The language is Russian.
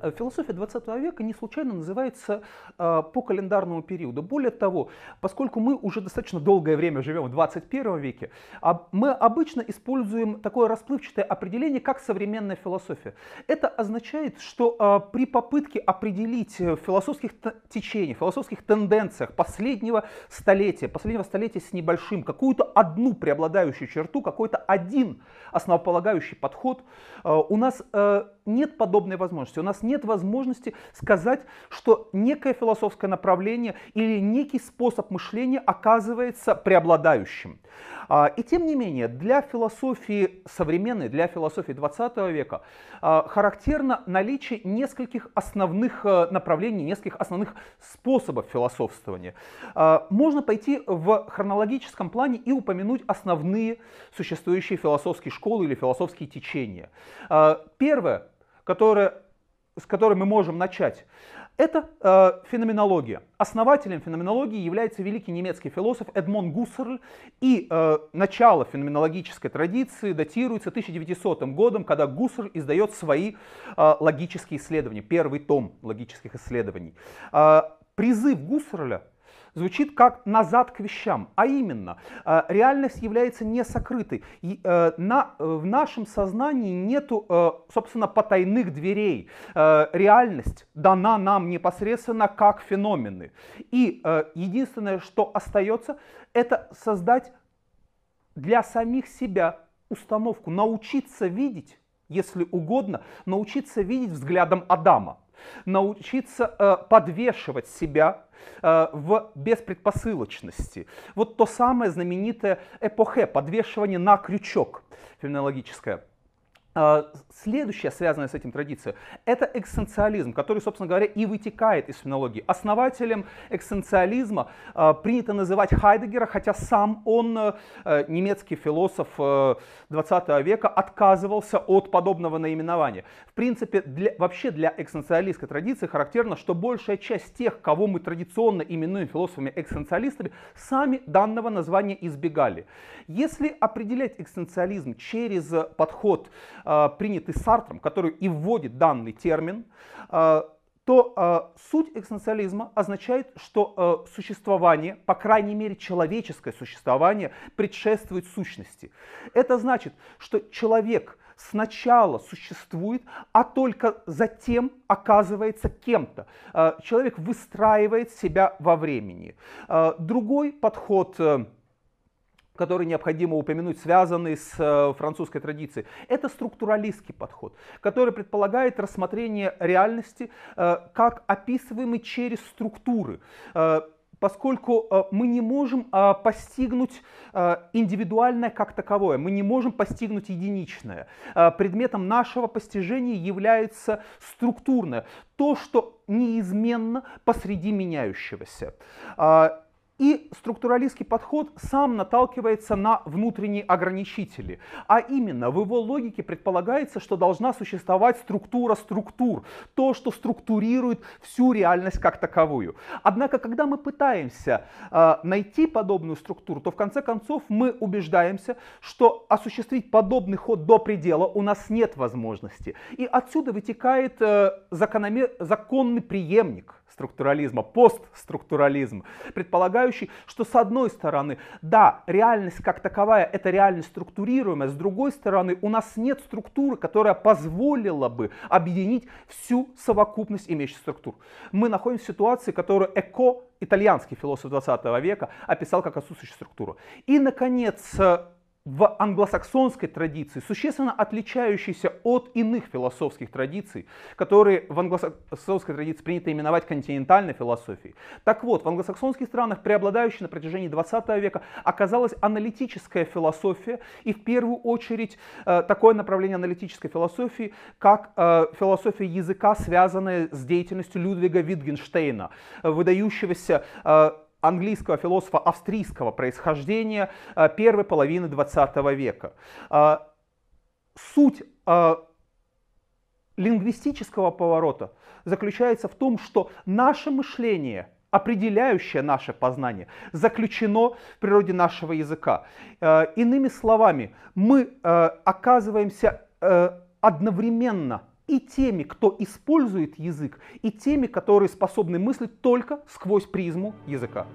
Э, философия 20 века не случайно называется э, по календарному периоду. Более того, поскольку мы уже достаточно долгое время живем в 21 веке, а мы обычно используем такое расплывчатое определение, как современная философия. Это означает, что э, при попытке определить философских течениях, философских тенденциях последнего столетия, последнего столетия с небольшим, какую-то одну преобладающую черту, какой-то один основополагающий подход, у нас нет подобной возможности. У нас нет возможности сказать, что некое философское направление или некий способ мышления оказывается преобладающим. А, и тем не менее, для философии современной, для философии 20 века а, характерно наличие нескольких основных э, направлений, нескольких основных способов философствования. А, можно пойти в хронологическом плане и упомянуть основные существующие философские школы или философские течения. Первое которое, с которой мы можем начать, это э, феноменология. Основателем феноменологии является великий немецкий философ Эдмон Гуссерль, и э, начало феноменологической традиции датируется 1900 годом, когда Гуссерль издает свои э, логические исследования, первый том логических исследований. Э, призыв Гуссерля звучит как назад к вещам, а именно э, реальность является не сокрытой. И, э, на, в нашем сознании нету, э, собственно, потайных дверей. Реальность дана нам непосредственно как феномены. И единственное, что остается, это создать для самих себя установку, научиться видеть, если угодно, научиться видеть взглядом Адама научиться э, подвешивать себя э, в беспредпосылочности. Вот то самое знаменитое эпохе, подвешивание на крючок феноменологическое. А, следующая, связанная с этим традиция, это экссенциализм, который, собственно говоря, и вытекает из фенологии. Основателем экссенциализма э, принято называть Хайдегера, хотя сам он, э, немецкий философ э, 20 века, отказывался от подобного наименования. В принципе, для, вообще для экссенциалистской традиции характерно, что большая часть тех, кого мы традиционно именуем философами-экссенциалистами, сами данного названия избегали. Если определять экссенциализм через подход принятый Сартром, который и вводит данный термин, э, то э, суть экзистенциализма означает, что э, существование, по крайней мере человеческое существование, предшествует сущности. Это значит, что человек сначала существует, а только затем оказывается кем-то. Э, человек выстраивает себя во времени. Э, другой подход э, который необходимо упомянуть, связанный с э, французской традицией. Это структуралистский подход, который предполагает рассмотрение реальности э, как описываемый через структуры э, поскольку мы не можем постигнуть индивидуальное как таковое, мы не можем постигнуть единичное. Предметом нашего постижения является структурное, то, что неизменно посреди меняющегося. И структуралистский подход сам наталкивается на внутренние ограничители. А именно, в его логике предполагается, что должна существовать структура структур, то, что структурирует всю реальность как таковую. Однако, когда мы пытаемся э, найти подобную структуру, то в конце концов мы убеждаемся, что осуществить подобный ход до предела у нас нет возможности. И отсюда вытекает э, закономер... законный преемник структурализма, постструктурализм, предполагающий, что с одной стороны, да, реальность как таковая, это реальность структурируемая, с другой стороны, у нас нет структуры, которая позволила бы объединить всю совокупность имеющихся структур. Мы находимся в ситуации, которую Эко, итальянский философ 20 века, описал как отсутствующую структуру. И, наконец, в англосаксонской традиции, существенно отличающейся от иных философских традиций, которые в англосаксонской традиции принято именовать континентальной философией. Так вот, в англосаксонских странах преобладающей на протяжении 20 века оказалась аналитическая философия, и в первую очередь э, такое направление аналитической философии, как э, философия языка, связанная с деятельностью Людвига Витгенштейна, выдающегося э, английского философа австрийского происхождения э, первой половины 20 века. Э, суть э, лингвистического поворота заключается в том, что наше мышление, определяющее наше познание, заключено в природе нашего языка. Иными словами, мы оказываемся одновременно и теми, кто использует язык, и теми, которые способны мыслить только сквозь призму языка.